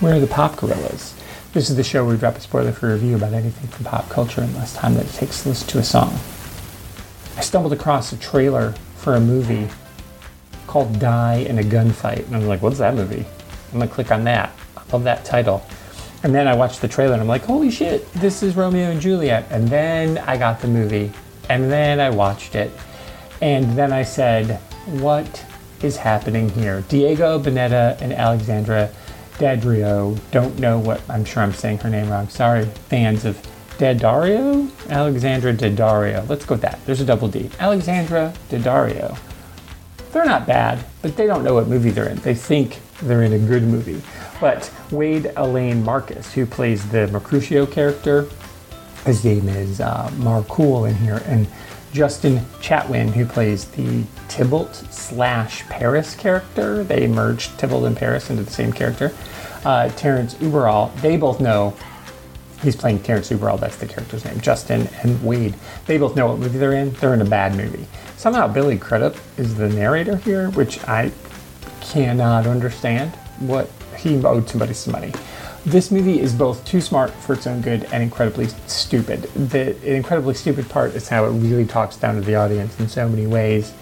Where are the pop gorillas? This is the show where we drop a spoiler for review about anything from pop culture in less time than it takes to listen to a song. I stumbled across a trailer for a movie called Die in a Gunfight. And I'm like, what's that movie? I'm gonna click on that. I love that title. And then I watched the trailer and I'm like, holy shit, this is Romeo and Juliet. And then I got the movie and then I watched it. And then I said, what is happening here? Diego Boneta and Alexandra Daddario don't know what I'm sure I'm saying her name wrong. Sorry, fans of Daddario? Alexandra Daddario. Let's go with that. There's a double D. Alexandra Daddario. They're not bad, but they don't know what movie they're in. They think they're in a good movie. But Wade Allain-Marcus, who plays the Mercutio character, his name is uh, Marcool in here, and Justin Chatwin, who plays the Tybalt slash Paris character. They merged Tybalt and Paris into the same character. Uh, Terrence Uberall, they both know he's playing Terrence Uberall, that's the character's name. Justin and Wade, they both know what movie they're in. They're in a bad movie. Somehow Billy Crudup is the narrator here, which I cannot understand what he owed somebody some money. This movie is both too smart for its own good and incredibly stupid. The incredibly stupid part is how it really talks down to the audience in so many ways.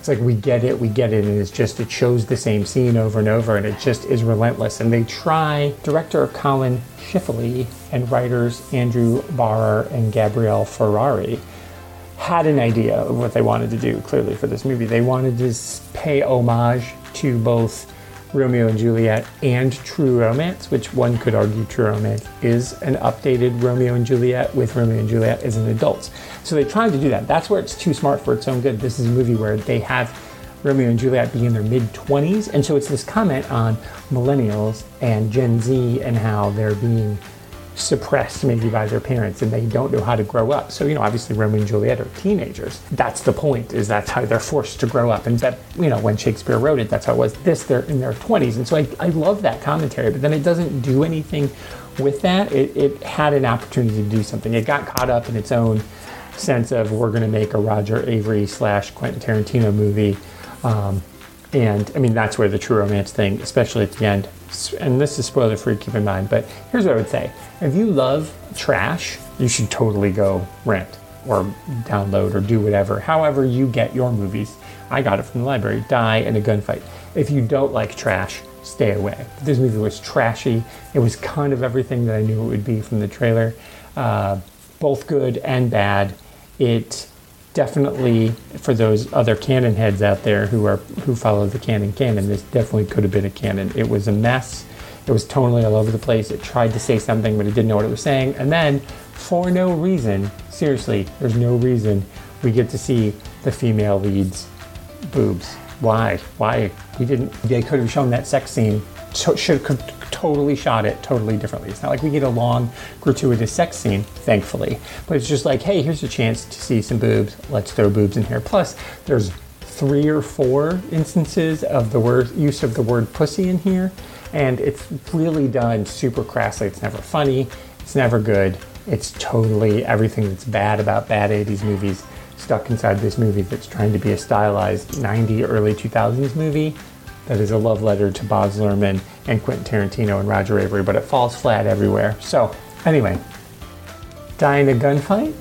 It's like we get it, we get it, and it's just it shows the same scene over and over, and it just is relentless. And they try. Director Collin Schiffli and writers Andrew Barrer and Gabriel Ferrari had an idea of what they wanted to do. Clearly, for this movie, they wanted to pay homage to both Romeo and Juliet and True Romance, which one could argue True Romance is an updated Romeo and Juliet with Romeo and Juliet as an adult. So they tried to do that. That's where it's too smart for its own good. This is a movie where they have Romeo and Juliet being in their mid 20s. And so it's this comment on millennials and Gen Z and how they're being suppressed maybe by their parents and they don't know how to grow up. So, you know, obviously Romeo and Juliet are teenagers. That's the point, is that's how they're forced to grow up. And that, you know, when Shakespeare wrote it, that's how it was. This, they're in their 20s. And so I, I love that commentary, but then it doesn't do anything with that. It, it had an opportunity to do something. It got caught up in its own sense of we're going to make a Roger Avary slash Quentin Tarantino movie. Um, and I mean, that's where the true romance thing, especially at the end, and this is spoiler free, keep in mind, but here's what I would say. If you love trash, you should totally go rent or download or do whatever. However, you get your movies. I got it from the library Die in a Gunfight. If you don't like trash, stay away. This movie was trashy. It was kind of everything that I knew it would be from the trailer, uh, both good and bad. It definitely for those other Cannon heads out there who are who follow the canon canon this definitely could have been a Cannon it was a mess. It was totally all over the place. It tried to say something but it didn't know what it was saying. And then for no reason seriously there's no reason we get to see the female leads boobs. Why? Why? We didn't they could have shown that sex scene. Should could totally shot it totally differently. It's not like we get a long, gratuitous sex scene, thankfully, but it's just like, hey, here's a chance to see some boobs. Let's throw boobs in here. Plus, there's three or four instances of the word use of the word pussy in here, and it's really done super crassly. It's never funny. It's never good. It's totally everything that's bad about bad 80s movies stuck inside this movie that's trying to be a stylized 90 early 2000s movie that is a love letter to Baz Luhrmann and Quentin Tarantino and Roger Avary, but it falls flat everywhere. So, anyway, die in a gunfight?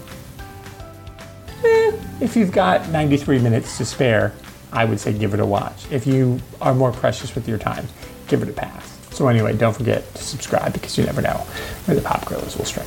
Eh, if you've got 93 minutes to spare, I would say give it a watch. If you are more precious with your time, give it a pass. So, anyway, don't forget to subscribe because you never know where the pop gorillas will strike.